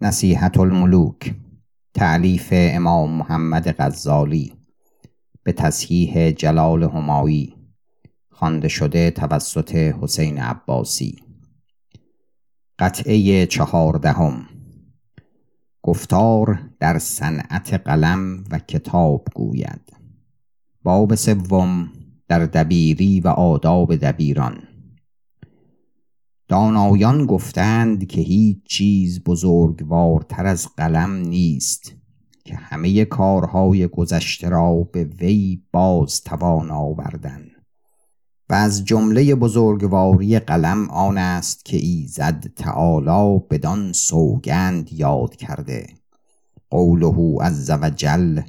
نصیحت الملوک تعلیف امام محمد غزالی به تصحیح جلال همایی خوانده شده توسط حسین عباسی. قطعه چهاردهم. گفتار در صنعت قلم و کتاب گوید. باب سوم در دبیری و آداب دبیران. دانایان گفتند که هیچ چیز بزرگوارتر از قلم نیست که همه کارهای گذشته را به وی باز توان آوردن. و از جمله بزرگواری قلم آن است که ایزد تعالی بدان سوگند یاد کرده. قوله عز وجل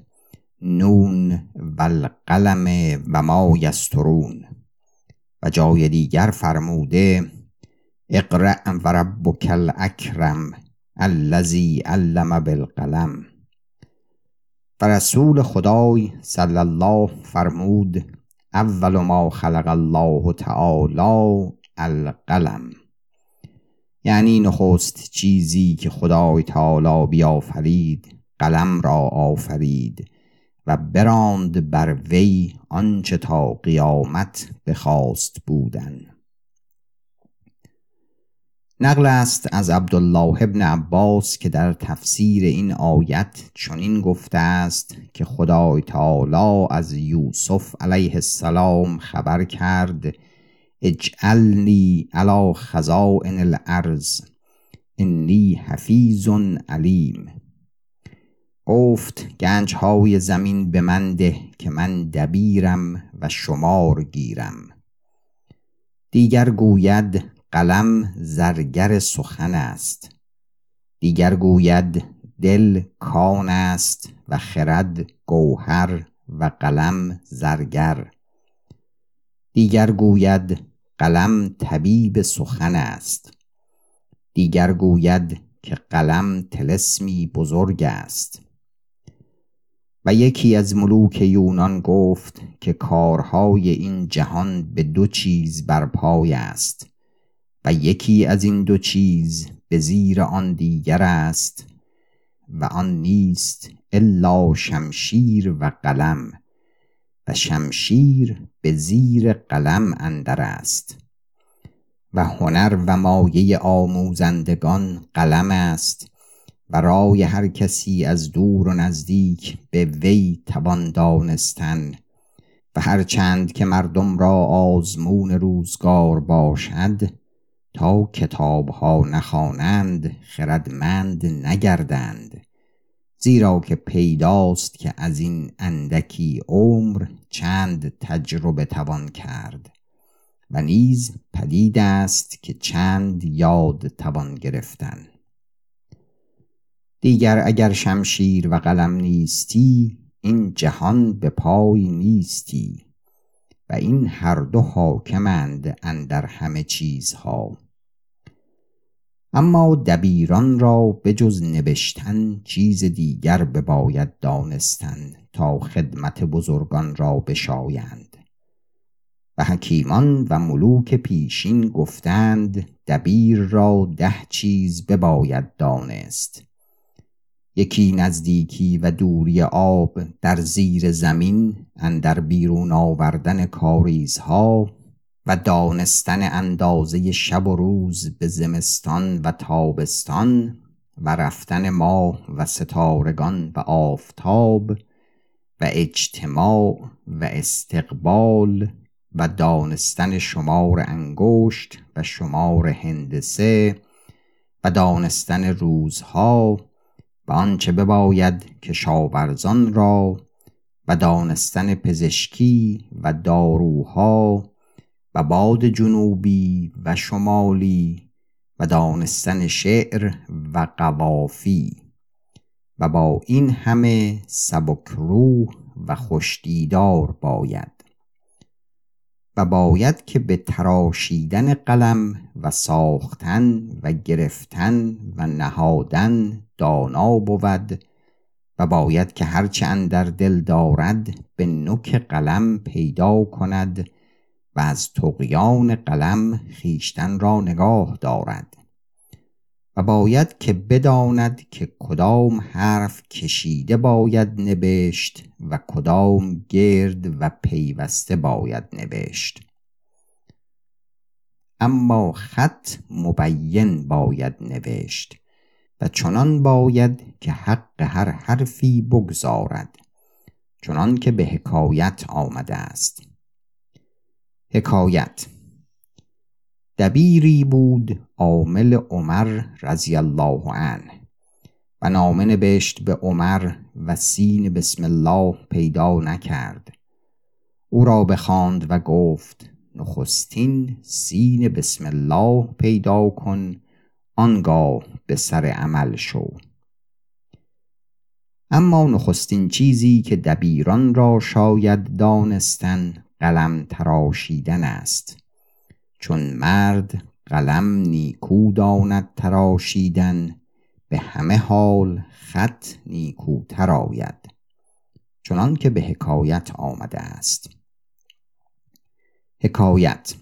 نون و القلم و ما یسترون. و جای دیگر فرموده اقرأ و ربک الاکرم الذی علم بالقلم. و رسول خدای صلی الله فرمود اول ما خلق الله تعالی القلم. یعنی نخست چیزی که خدای تعالی بیافرید قلم را آفرید و براند بر وی آنچه تا قیامت بخواست بودن. نقل است از عبدالله ابن عباس که در تفسیر این آیت چنین گفته است که خدای تعالی از یوسف علیه السلام خبر کرد اجعلنی علی خزائن الارض انی حفیظ علیم. گفت گنج های زمین به من ده که من دبیرم و شمار گیرم. دیگر گوید قلم زرگر سخن است. دیگر گوید دل کان است و خرد گوهر و قلم زرگر. دیگر گوید قلم طبیب سخن است. دیگر گوید که قلم تلسمی بزرگ است. و یکی از ملوک یونان گفت که کارهای این جهان به دو چیز برپای است. و یکی از این دو چیز به زیر آن دیگر است و آن نیست الا شمشیر و قلم و شمشیر به زیر قلم اندر است و هنر و مایه آموزندگان قلم است و رای هر کسی از دور و نزدیک به وی توان دانستن و هر چند که مردم را آزمون روزگار باشد تا کتابها نخوانند خردمند نگردند. زیرا که پیداست که از این اندکی عمر چند تجربه توان کرد. و نیز پدید است که چند یاد توان گرفتن. دیگر اگر شمشیر و قلم نیستی این جهان به پای نیستی. و این هر دو حاکمند اندر همه چیزها. اما دبیران را به جز نوشتن چیز دیگر بباید دانستن تا خدمت بزرگان را بشایند. و حکیمان و ملوک پیشین گفتند دبیر را ده چیز بباید دانست. یکی نزدیکی و دوری آب در زیر زمین اندر بیرون آوردن کاریزها و دانستن اندازه شب و روز به زمستان و تابستان و رفتن ماه و ستارگان و آفتاب و اجتماع و استقبال و دانستن شمار انگشت و شمار هندسه و دانستن روزها و آنچه بباید که شاورزان را و دانستن پزشکی و داروها و باد جنوبی و شمالی و دانستن شعر و قوافی و با این همه سبک روح و خوشدیدار باید. و باید که به تراشیدن قلم و ساختن و گرفتن و نهادن دانا بود و باید که هرچه در دل دارد به نوک قلم پیدا کند و از تقیان قلم خیشتن را نگاه دارد. باید که بداند که کدام حرف کشیده باید نبشت و کدام گرد و پیوسته باید نوشت اما خط مبین باید نوشت و چنان باید که حق هر حرفی بگذارد چنان که به حکایت آمده است. حکایت دبیری بود عامل عمر رضی الله عنه. و نامه نبشت به عمر و سین بسم الله پیدا نکرد. او را بخواند و گفت نخستین سین بسم الله پیدا کن آنگاه به سر عمل شو. اما نخستین چیزی که دبیران را شاید دانستن قلم تراشیدن است. چون مرد قلم نیکو داند تراشیدن به همه حال خط نیکوتر آید چنان که به حکایت آمده است. حکایت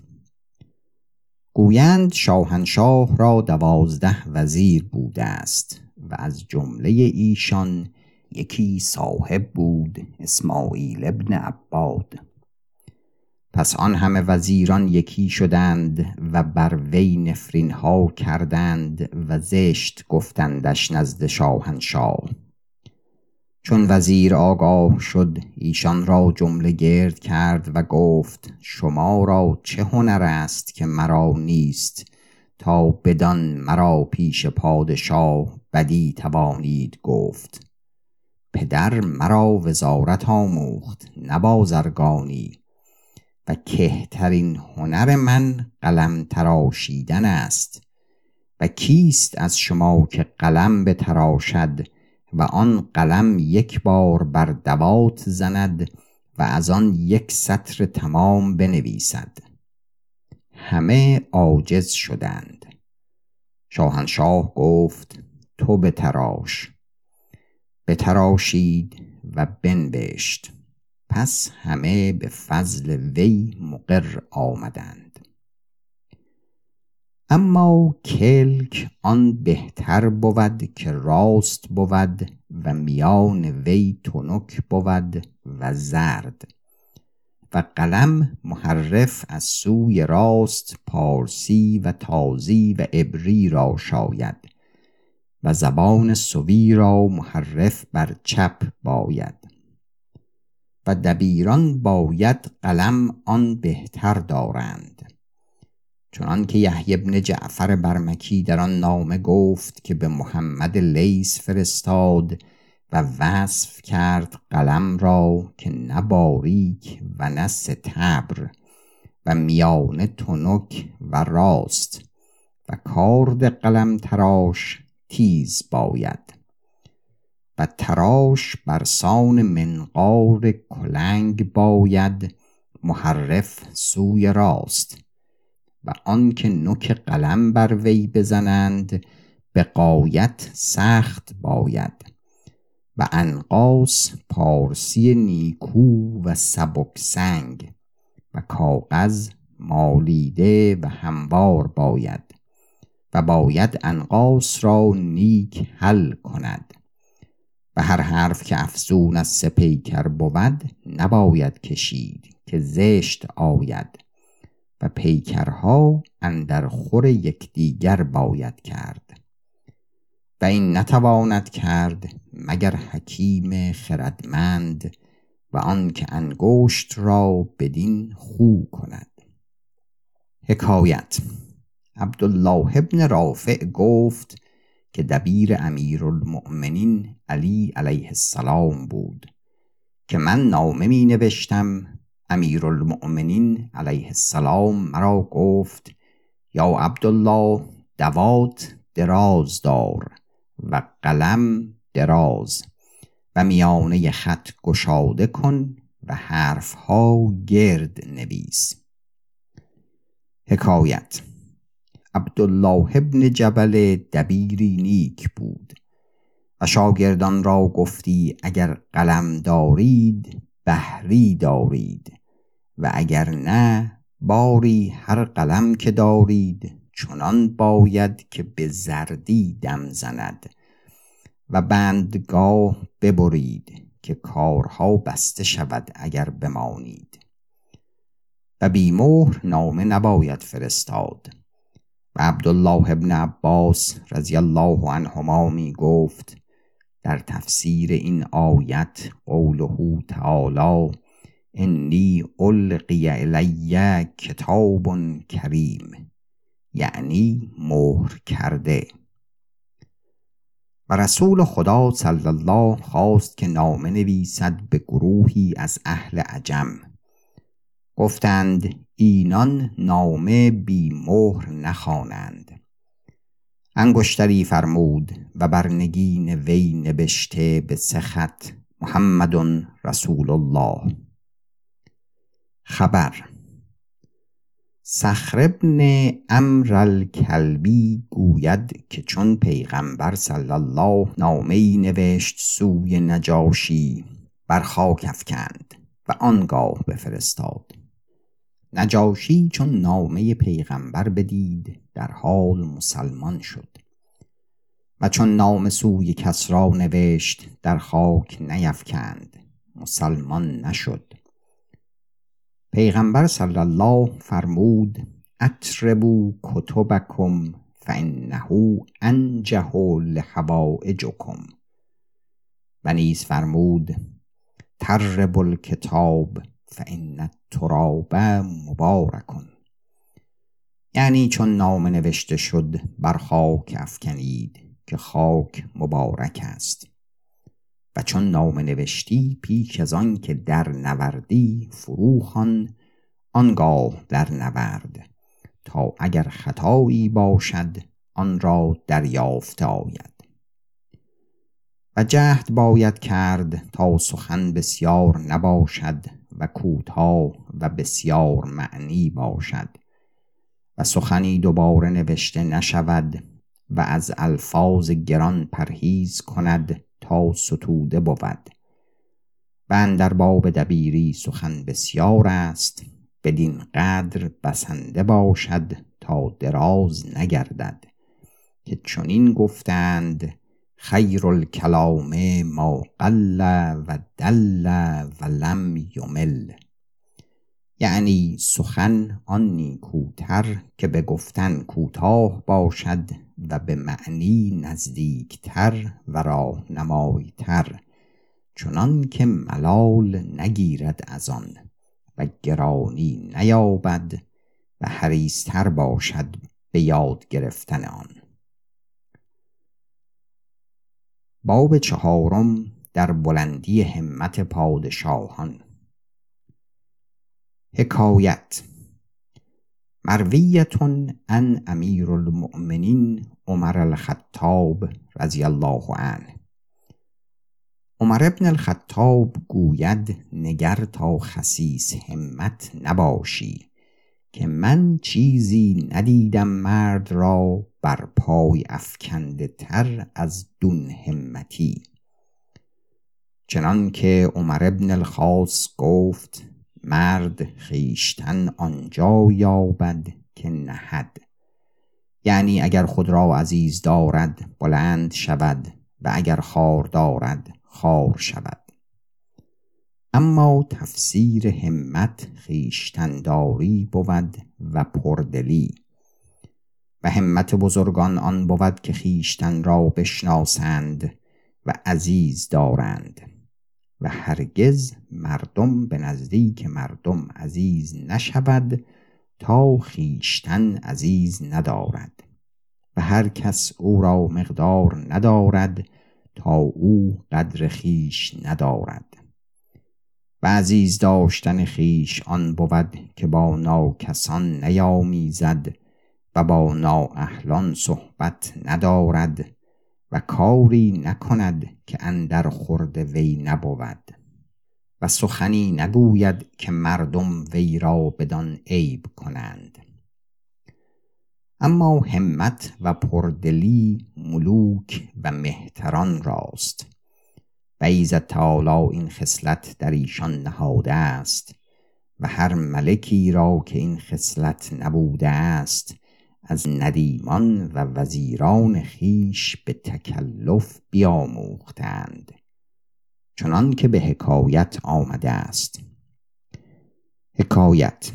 گویند شاهنشاه را دوازده وزیر بوده است و از جمله ایشان یکی صاحب بود اسماعیل ابن عباد. پس آن همه وزیران یکی شدند و بر وی نفرین ها کردند و زشت گفتندش نزد شاهنشاه. چون وزیر آگاه شد ایشان را جمله گرد کرد و گفت شما را چه هنر است که مرا نیست؟ تا بدان مرا پیش پادشاه بدی توانید گفت. پدر مرا وزارت آموخت نبازرگانی و کهترین هنر من قلم تراشیدن است. و کیست از شما که قلم بتراشد و آن قلم یک بار بر دوات زند و از آن یک سطر تمام بنویسد. همه عاجز شدند. شاهنشاه گفت تو بتراش. بتراشید و بنوشت پس همه به فضل وی مقر آمدند. اما کلک آن بهتر بود که راست بود و میان وی تنک بود و زرد و قلم محرف از سوی راست پارسی و تازی و عبری را شاید و زبان سوی را محرف بر چپ باید. و دبیران باید قلم آن بهتر دارند. چنان که یحیی ابن جعفر برمکی در آن نامه گفت که به محمد لیس فرستاد و وصف کرد قلم را که نه باریک و نه ستبر و میانه تنک و راست و کارد قلم تراش تیز باید. و تراش بر سان منقار کلنگ باید محرف سوی راست و آنکه نوک قلم بر وی بزنند به قایت سخت باید و انقاس پارسی نیکو و سبک سنگ و کاغذ مالیده و هموار باید و باید انقاس را نیک حل کند. و هر حرف که افزون از سپیکر بود نباید کشید که زشت آید و پیکرها اندر خور یکدیگر باید کرد و این نتواند کرد مگر حکیم خردمند و آنکه انگشت را بدین خو کند. حکایت عبدالله ابن رافع گفت که دبیر امیرالمؤمنین علی علیه السلام بود که من نامه می نوشتم امیرالمؤمنین علیه السلام مرا گفت یا عبدالله دوات دراز دار و قلم دراز و میانه خط گشاده کن و حرفها گرد نویس. حکایت عبدالله ابن جبل دبیری نیک بود و شاگردان را گفتی اگر قلم دارید بهری دارید و اگر نه باری هر قلم که دارید چنان باید که به زردی دم زند و بندگاه ببرید که کارها بسته شود اگر بمانید. و بی مهر نامه نباید فرستاد. و عبدالله ابن عباس رضی الله عنهما می گفت در تفسیر این آیت قوله تعالی انی القی الی کتاب کریم. یعنی مهر کرده. و رسول خدا صلی الله خواست که نامه نویسد به گروهی از اهل عجم. گفتند اینان نامه بی مهر نخوانند. انگشتری فرمود و بر نگین وی نبشته به سخت محمد رسول الله. خبر سخر ابن امر الکلبی گوید که چون پیغمبر صلی الله نامه نوشت سوی نجاشی بر خاک افکند و آنگاه بفرستاد. نجاشی چون نامه پیغمبر بدید در حال مسلمان شد. و چون نام سوی کسرا نوشت در خاک نیفکند مسلمان نشد. پیغمبر صلی الله فرمود اطربو کتبکم فانه انجه لحوائجکم. و نیز فرمود ترب الکتاب فان التراب مبارکن یعنی چون نام نوشته شد بر خاک افکنید که خاک مبارک است. و چون نام نوشتی پیش از آن که در نوردی فروخان آنگاه در نورد. تا اگر خطایی باشد آن را دریافته آید. و جهد باید کرد تا سخن بسیار نباشد و کوتاه و بسیار معنی باشد و سخنی دوباره نوشته نشود و از الفاظ گران پرهیز کند تا ستوده بود و در باب دبیری سخن بسیار است بدین قدر بسنده باشد تا دراز نگردد که چنین گفتند خیر الکلام ما قل و دل و لم یمل. یعنی سخن آن نیکوتر که به گفتن کوتاه باشد و به معنی نزدیکتر و راهنمایتر چنان که ملال نگیرد از آن و گرانی نیابد و حریستر باشد به یاد گرفتن آن. باب چهارم در بلندی همت پادشاهان. حکایت مرویتون ان امیر المؤمنین عمر الخطاب رضی الله عنه. عمر ابن الخطاب گوید نگر تا خسیس همت نباشی که من چیزی ندیدم مرد را بر پای افکنده تر از دون همتی. چنان که عمر ابن الخاص گفت مرد خیشتن آنجا یابد که نهد. یعنی اگر خود را عزیز دارد بلند شود و اگر خار دارد خار شود. اما تفسیر همت خیشتنداری بود و پردلی. و همت بزرگان آن بود که خیشتن را بشناسند و عزیز دارند و هرگز مردم به نزدیک مردم عزیز نشود تا خیشتن عزیز ندارد و هر کس او را مقدار ندارد تا او قدر خیش ندارد و عزیز داشتن خیش آن بود که با ناکسان نیامیزد و با نااهلان صحبت ندارد و کاری نکند که اندر خورد وی نبود. و سخنی نگوید که مردم وی را بدان عیب کنند. اما همت و پردلی ملوک و مهتران راست. و ایزد تعالی این خصلت در ایشان نهاده است. و هر ملکی را که این خصلت نبوده است از ندیمان و وزیران خیش به تکلف بیاموختند. چنان که به حکایت آمده است. حکایت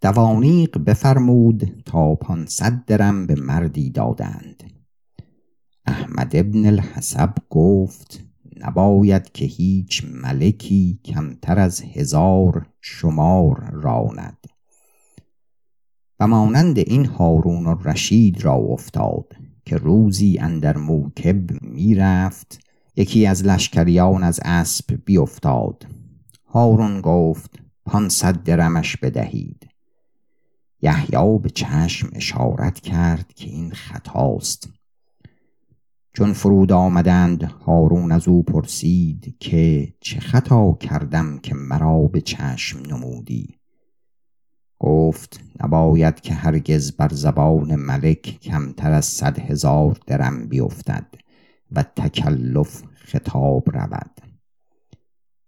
دوانیق بفرمود تا پانصد درم به مردی دادند. احمد ابن الحسب گفت نباید که هیچ ملکی کمتر از هزار شمار راند. و مانند این هارون رشید را افتاد که روزی اندر موکب می‌رفت یکی از لشکریان از اسب بیافتاد هارون گفت پانصد درمش بدهید. یحیی به چشم اشارت کرد که این خطاست. چون فرود آمدند هارون از او پرسید که چه خطا کردم که مرا به چشم نمودی؟ گفت نباید که هرگز بر زبان ملک کمتر از صد هزار درم بیفتد و تکلف خطاب رود.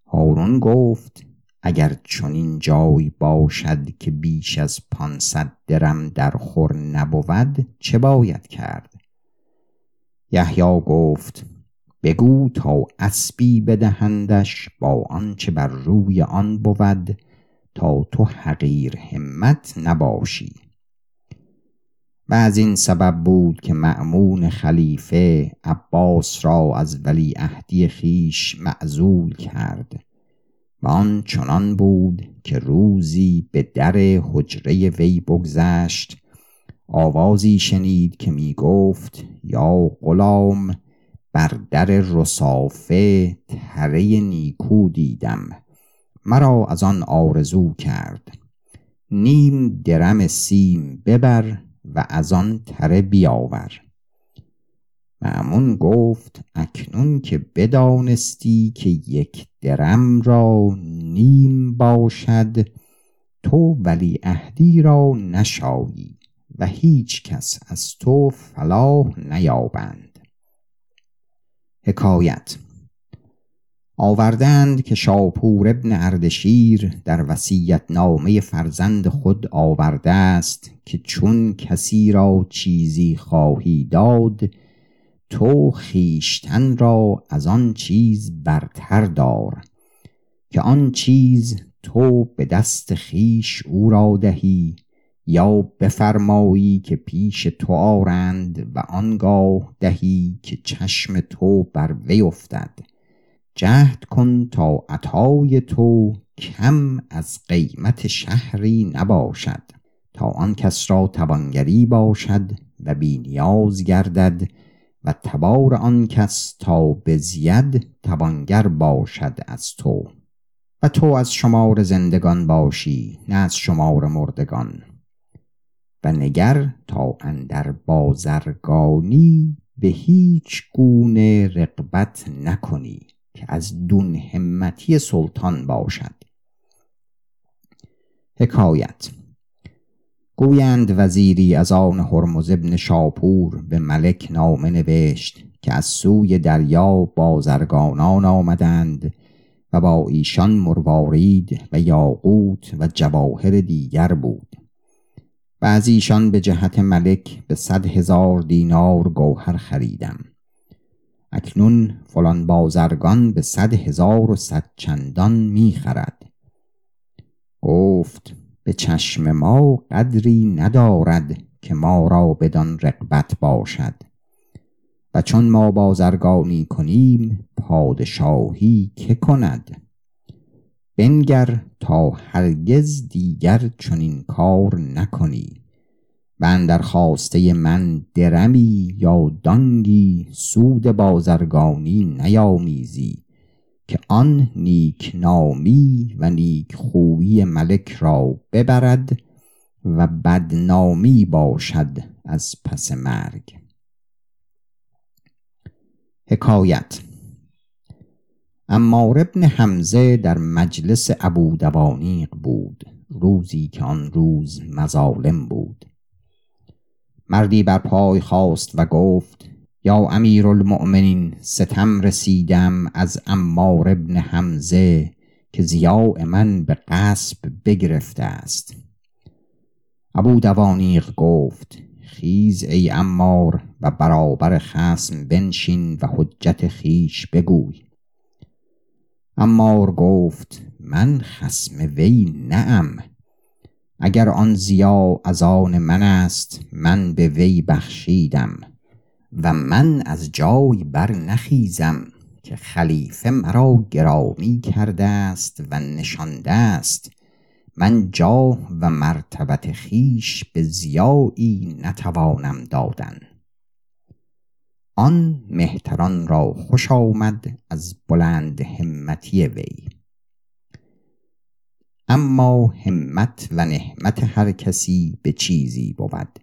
هارون گفت اگر چنین جای باشد که بیش از پانصد درم در خور نبود چه باید کرد؟ یحیی گفت بگو تا اسبی بدهندش با آنچه بر روی آن بود تا تو حقیر همت نباشی. و از این سبب بود که معمون خلیفه عباس را از ولی عهدی خیش معزول کرد و آن چنان بود که روزی به در حجره وی بگذشت. آوازی شنید که می گفت یا غلام بر در رسافه تره نیکو دیدم. مرا از آن آرزو کرد. نیم درم سیم ببر و از آن تره بیاور. معمون گفت اکنون که بدانستی که یک درم را نیم باشد تو ولی اهدی را نشایی و هیچ کس از تو فلاح نیابند. حکایت آوردند که شاپور ابن اردشیر در وسیعت نامه فرزند خود آورده است که چون کسی را چیزی خواهی داد تو خیشتن را از آن چیز برتر دار که آن چیز تو به دست خیش او را دهی یا بفرمایی که پیش تو آرند و آنگاه دهی که چشم تو بر وی افتد. جهد کن تا عطای تو کم از قیمت شهری نباشد تا آن کس را توانگری باشد و بینیاز گردد و تبار آن کس تا بزید توانگر باشد از تو. و تو از شمار زندگان باشی نه از شمار مردگان. و نگر تا اندر بازرگانی به هیچ گونه رقبت نکنی. که از دون همتی سلطان باشد. حکایت. گویند وزیری از آن هرمز ابن شاپور به ملک نامه نوشت که از سوی دریا بازرگانان آمدند و با ایشان مروارید و یاقوت و جواهر دیگر بود. از ایشان به جهت ملک به صد هزار دینار گوهر خریدم. اکنون فلان بازرگان به صد هزار و صد چندان می خرد گفت به چشم ما قدری ندارد که ما را بدان رقبت باشد. و چون ما بازرگانی کنیم پادشاهی که کند؟ بنگر تا هرگز دیگر چنین کار نکنی. و اندر خواسته من درمی یا دانگی سود بازرگانی نیامیزی که آن نیکنامی و نیکخویی ملک را ببرد و بدنامی باشد از پس مرگ. حکایت امار ابن حمزه در مجلس ابو دوانیق بود روزی که آن روز مظالم بود. مردی بر پای خواست و گفت یا امیر المؤمنین ستم رسیدم از امار ابن حمزه که زیاء من به قصب بگرفته است. ابو دوانیق گفت خیز ای امار و برابر خسم بنشین و حجت خیش بگوی. امار گفت من خسم وی نعم اگر آن زیا از آن من است من به وی بخشیدم و من از جای بر نخیزم که خلیفه مرا گرامی کرده است و نشانده است. من جاه و مرتبت خیش به زیایی نتوانم دادن. آن مهتران را خوش آمد از بلند همتی وی. اما همت و نهمت هر کسی به چیزی بود.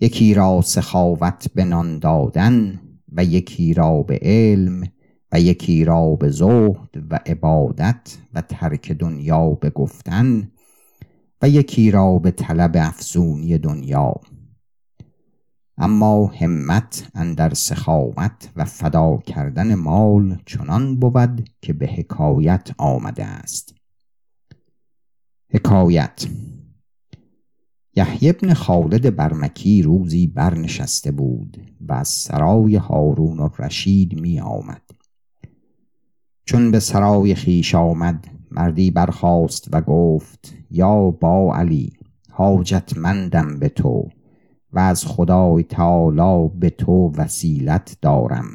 یکی را سخاوت به نان دادن و یکی را به علم و یکی را به زهد و عبادت و ترک دنیا به گفتن و یکی را به طلب افزونی دنیا. اما همت اندر سخاوت و فدا کردن مال چنان بود که به حکایت آمده است. حکایت. یحیی بن خالد برمکی روزی برنشسته بود و از سرای هارون الرشید می آمد چون به سرای خیش آمد مردی برخاست و گفت یا با علی حاجتمندم به تو و از خدای تعالی به تو وسیلت دارم.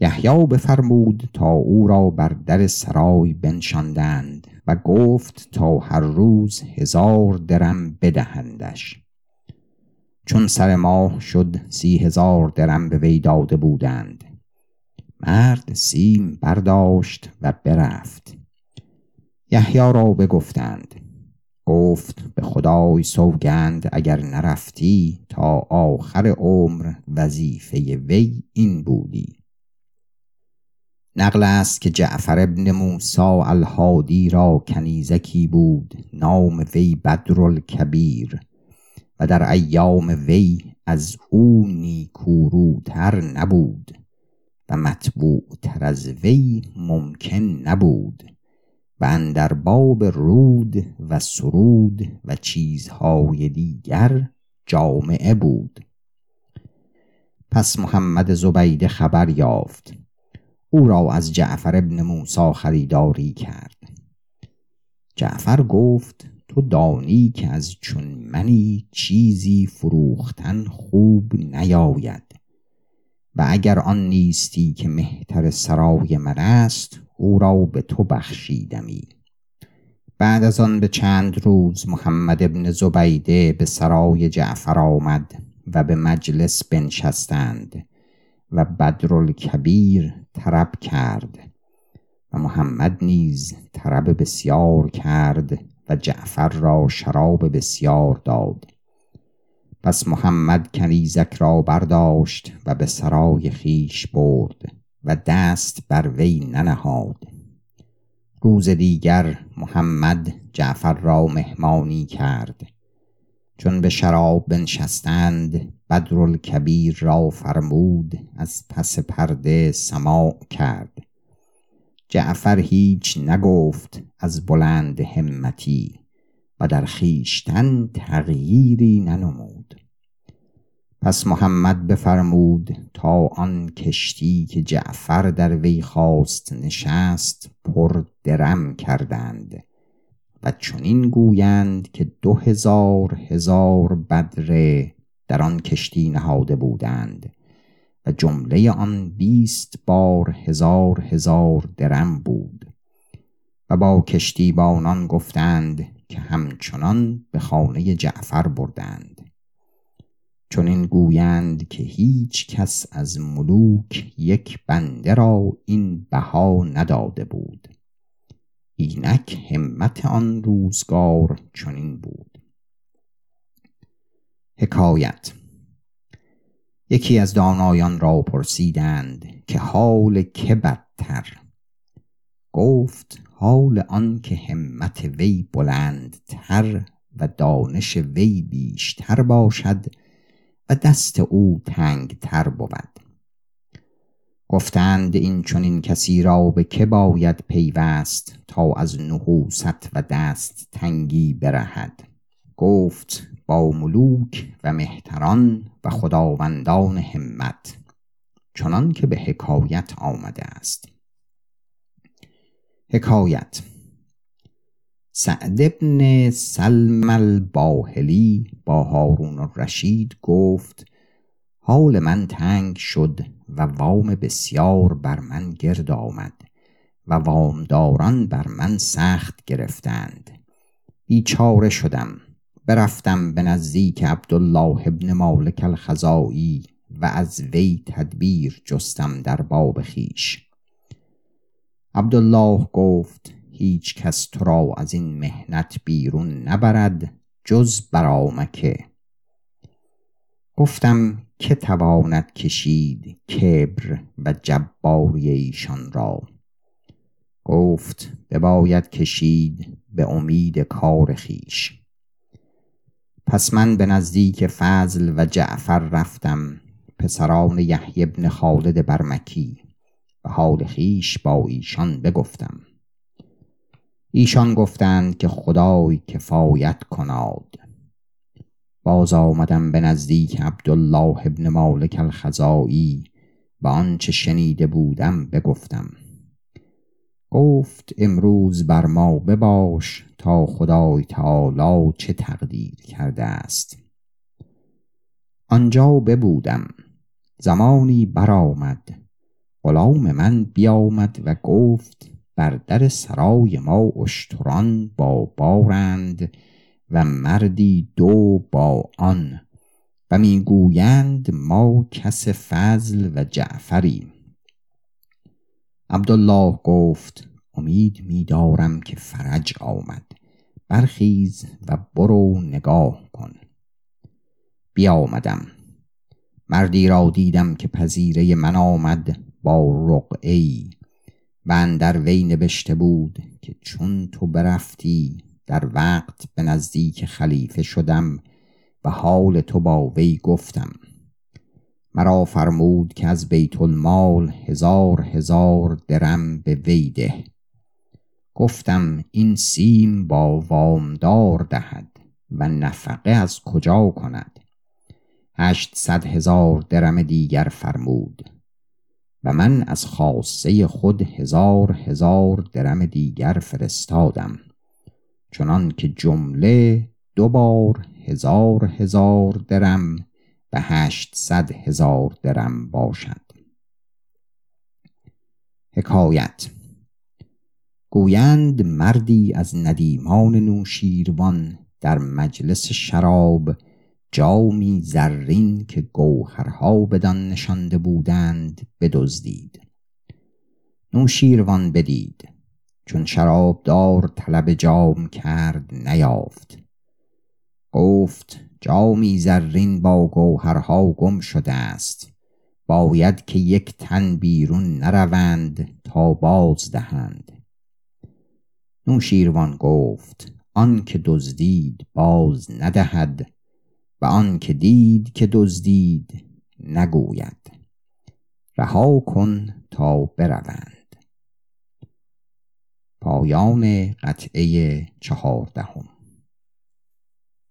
یحیی بفرمود تا او را بر در سرای بنشاندند. و گفت تا هر روز هزار درم بدهندش. چون سر ماه شد سی هزار درم به وی داده بودند. مرد سیم برداشت و برفت. یحیی را بگفتند گفت به خدای سوگند اگر نرفتی تا آخر عمر وظیفه وی این بودی. نقل است که جعفر ابن موسا الهادی را کنیزکی بود نام وی بدرالکبیر و در ایام وی از او نیکوروتر نبود و مطبوع تر از وی ممکن نبود و اندر باب رود و سرود و چیزهای دیگر جامعه بود. پس محمد زبیده خبر یافت. او را از جعفر ابن موسا خریداری کرد. جعفر گفت تو دانی که از چون منی چیزی فروختن خوب نیاید و اگر آن نیستی که مهتر سرای من است او را به تو بخشیدمی. بعد از آن به چند روز محمد ابن زبیده به سرای جعفر آمد و به مجلس بنشستند و بدرالکبیر طرب کرد و محمد نیز طرب بسیار کرد و جعفر را شراب بسیار داد. پس محمد کنیزک را برداشت و به سرای خیش برد و دست بر وی ننهاد. روز دیگر محمد جعفر را مهمانی کرد. چون به شراب بنشستند بدرالکبیر را فرمود از پس پرده سماع کرد. جعفر هیچ نگفت از بلند همتی و در خیشتن تغییری ننمود. پس محمد بفرمود تا آن کشتی که جعفر در وی خواست نشست پر درم کردند و چنین گویند که دو هزار هزار بدره در آن کشتی نهاده بودند و جمله آن بیست بار هزار هزار درم بود و با کشتی بانان گفتند که همچنان به خانه جعفر بردند. چون این گویند که هیچ کس از ملوک یک بنده را این بها نداده بود. اینک همت آن روزگار چنین بود. حکایت. یکی از دانایان را پرسیدند که حال که بدتر. گفت حال آن که همت وی بلندتر و دانش وی بیشتر باشد و دست او تنگ تر بود. گفتند این چنین کسی را به که باید پیوست تا از نحوست و دست تنگی برهد؟ گفت با ملوک و مهتران و خداوندان همت چنان که به حکایت آمده است. حکایت سعد ابن سلم الباهلی با هارون الرشید گفت حال من تنگ شد و وام بسیار بر من گرد آمد و وامداران بر من سخت گرفتند. بیچاره شدم. برفتم به نزدیک عبدالله ابن مالک الخزائی و از وی تدبیر جستم در باب خیش. عبدالله گفت هیچ کس تو را از این مهنت بیرون نبرد جز برامکه گفتم که تواند کشید کبر و جباری ایشان را؟ گفت بباید کشید به امید کار خیش. پس من به نزدیک فضل و جعفر رفتم پسران یحیی بن خالد برمکی. و حال خیش با ایشان بگفتم. ایشان گفتند که خدای کفایت کناد. باز آمدم به نزدیک عبدالله ابن مالک الخزائی و آنچه شنیده بودم بگفتم. گفت امروز بر ما بباش تا خدای تعالی چه تقدیر کرده است. آنجا ببودم. زمانی برآمد. غلام من بیامد و گفت بر در سرای ما اشتران با بارند و مردی دو با آن و می‌گویند ما کس فضل و جعفری عبدالله گفت امید میدارم که فرج آمد. برخیز و برو نگاه کن. بیامدم. مردی را دیدم که پذیره من آمد با رقعی و در وی نوشته بود که چون تو برفتی در وقت به نزدیک خلیفه شدم و حال تو با وی گفتم. مرا فرمود که از بیت المال هزار هزار درم به وی ده. گفتم این سیم با وامدار دهد و نفقه از کجا کند؟ هشتصد هزار درم دیگر فرمود و من از خاصه خود هزار هزار درم دیگر فرستادم چنان که جمله دو بار هزار هزار درم و هشتصد هزار درم باشد. حکایت گویند مردی از ندیمان نوشیروان در مجلس شراب جامی زرین که گوهرها بدان نشانده بودند بدزدید. نوشیروان بدید چون شرابدار طلب جام کرد نیافت. گفت جامی زرین با گوهرها گم شده است باید که یک تن بیرون نروند تا باز دهند. نوشیروان گفت آن که دزدید باز ندهد و آن که دید که دزدید نگوید. رها کن تا بروند. پایان قطعه چهاردهم.